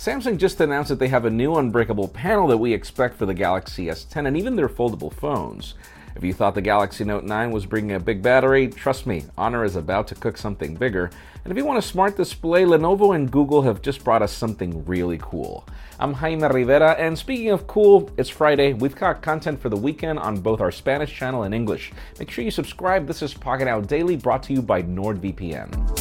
Samsung just announced that they have a new unbreakable panel that we expect for the Galaxy S10 and even their foldable phones. If you thought the Galaxy Note 9 was bringing a big battery, trust me, Honor is about to cook something bigger. And if you want a smart display, Lenovo and Google have just brought us something really cool. I'm Jaime Rivera, and speaking of cool, it's Friday. We've got content for the weekend on both our Spanish channel and English. Make sure you subscribe. This is Pocketnow Daily, brought to you by NordVPN.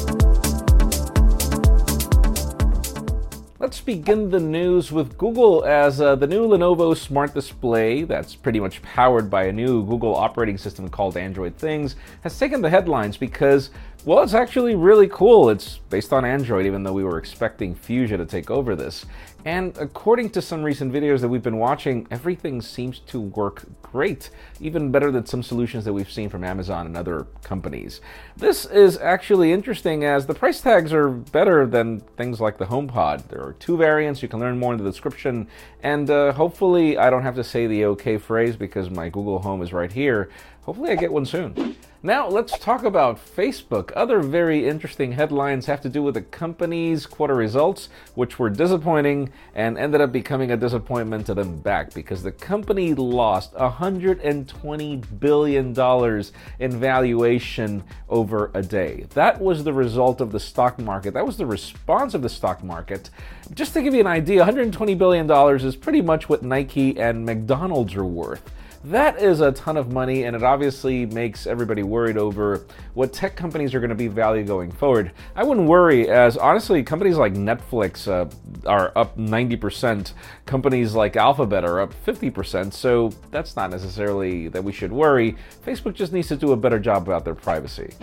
Begin the news with Google as uh, the new Lenovo Smart Display, that's pretty much powered by a new Google operating system called Android Things, has taken the headlines because well, it's actually really cool. It's based on Android, even though we were expecting Fuchsia to take over this. And according to some recent videos that we've been watching, everything seems to work great, even better than some solutions that we've seen from Amazon and other companies. This is actually interesting as the price tags are better than things like the HomePod. There are two variants, you can learn more in the description, and uh, hopefully I don't have to say the OK phrase because my Google Home is right here. Hopefully I get one soon. Now, let's talk about Facebook. Other very interesting headlines have to do with the company's quarter results, which were disappointing and ended up becoming a disappointment to them back because the company lost $120 billion in valuation over a day. That was the result of the stock market. That was the response of the stock market. Just to give you an idea, $120 billion is pretty much what Nike and McDonald's are worth. That is a ton of money, and it obviously makes everybody worried over what tech companies are going to be value going forward. I wouldn't worry, as honestly, companies like Netflix uh, are up 90%, companies like Alphabet are up 50%, so that's not necessarily that we should worry. Facebook just needs to do a better job about their privacy.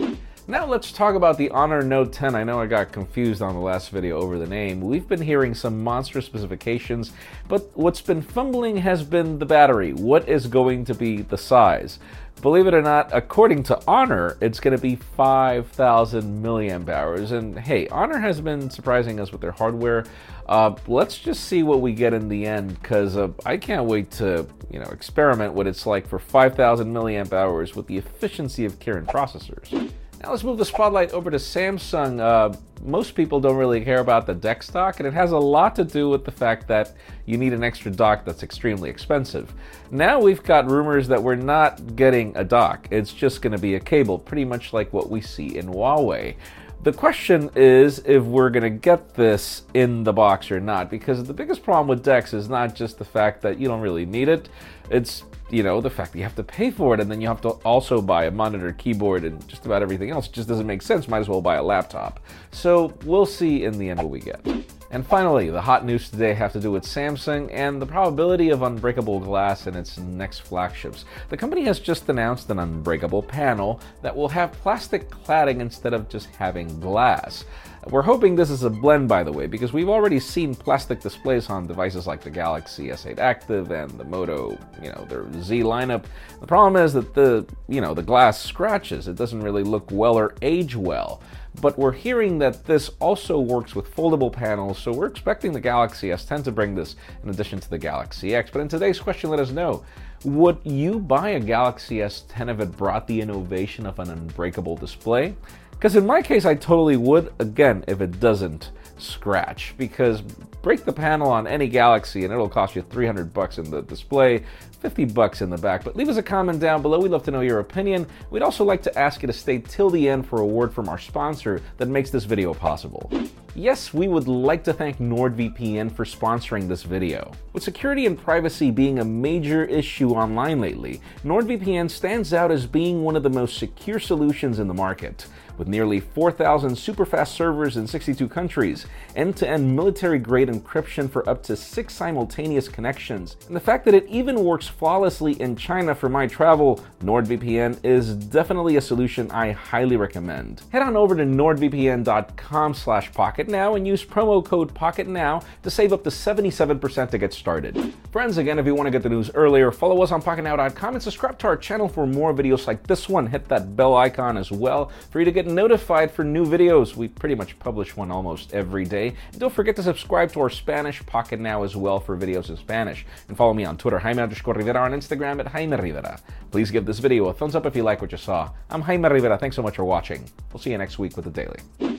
Now let's talk about the Honor Note 10. I know I got confused on the last video over the name. We've been hearing some monster specifications, but what's been fumbling has been the battery. What is going to be the size? Believe it or not, according to Honor, it's going to be 5,000 milliamp hours. And hey, Honor has been surprising us with their hardware. Uh, let's just see what we get in the end, because uh, I can't wait to, you know, experiment what it's like for 5,000 milliamp hours with the efficiency of Kirin processors. Now let's move the spotlight over to Samsung. Uh, most people don't really care about the DeX stock, and it has a lot to do with the fact that you need an extra dock that's extremely expensive. Now we've got rumors that we're not getting a dock, it's just going to be a cable, pretty much like what we see in Huawei. The question is if we're going to get this in the box or not, because the biggest problem with DeX is not just the fact that you don't really need it, it's you know, the fact that you have to pay for it and then you have to also buy a monitor, keyboard, and just about everything else just doesn't make sense. Might as well buy a laptop. So we'll see in the end what we get. And finally, the hot news today have to do with Samsung and the probability of unbreakable glass in its next flagships. The company has just announced an unbreakable panel that will have plastic cladding instead of just having glass. We're hoping this is a blend, by the way, because we've already seen plastic displays on devices like the Galaxy S8 Active and the Moto, you know, their Z lineup. The problem is that the, you know, the glass scratches. It doesn't really look well or age well. But we're hearing that this also works with foldable panels, so we're expecting the Galaxy S10 to bring this in addition to the Galaxy X. But in today's question, let us know would you buy a Galaxy S10 if it brought the innovation of an unbreakable display? Because in my case, I totally would, again, if it doesn't scratch. Because break the panel on any Galaxy and it'll cost you 300 bucks in the display, 50 bucks in the back. But leave us a comment down below. We'd love to know your opinion. We'd also like to ask you to stay till the end for a word from our sponsor that makes this video possible. Yes, we would like to thank NordVPN for sponsoring this video. With security and privacy being a major issue online lately, NordVPN stands out as being one of the most secure solutions in the market. With nearly 4,000 superfast servers in 62 countries, end-to-end military-grade encryption for up to six simultaneous connections, and the fact that it even works flawlessly in China for my travel, NordVPN is definitely a solution I highly recommend. Head on over to nordvpn.com slash pocket now and use promo code pocket now to save up to 77% to get started. Friends, again, if you want to get the news earlier, follow us on pocketnow.com and subscribe to our channel for more videos like this one. Hit that bell icon as well for you to get notified for new videos. We pretty much publish one almost every day. And don't forget to subscribe to our Spanish Pocket Now as well for videos in Spanish. And follow me on Twitter, Jaime underscore Rivera, on Instagram at Jaime Rivera. Please give this video a thumbs up if you like what you saw. I'm Jaime Rivera. Thanks so much for watching. We'll see you next week with the Daily.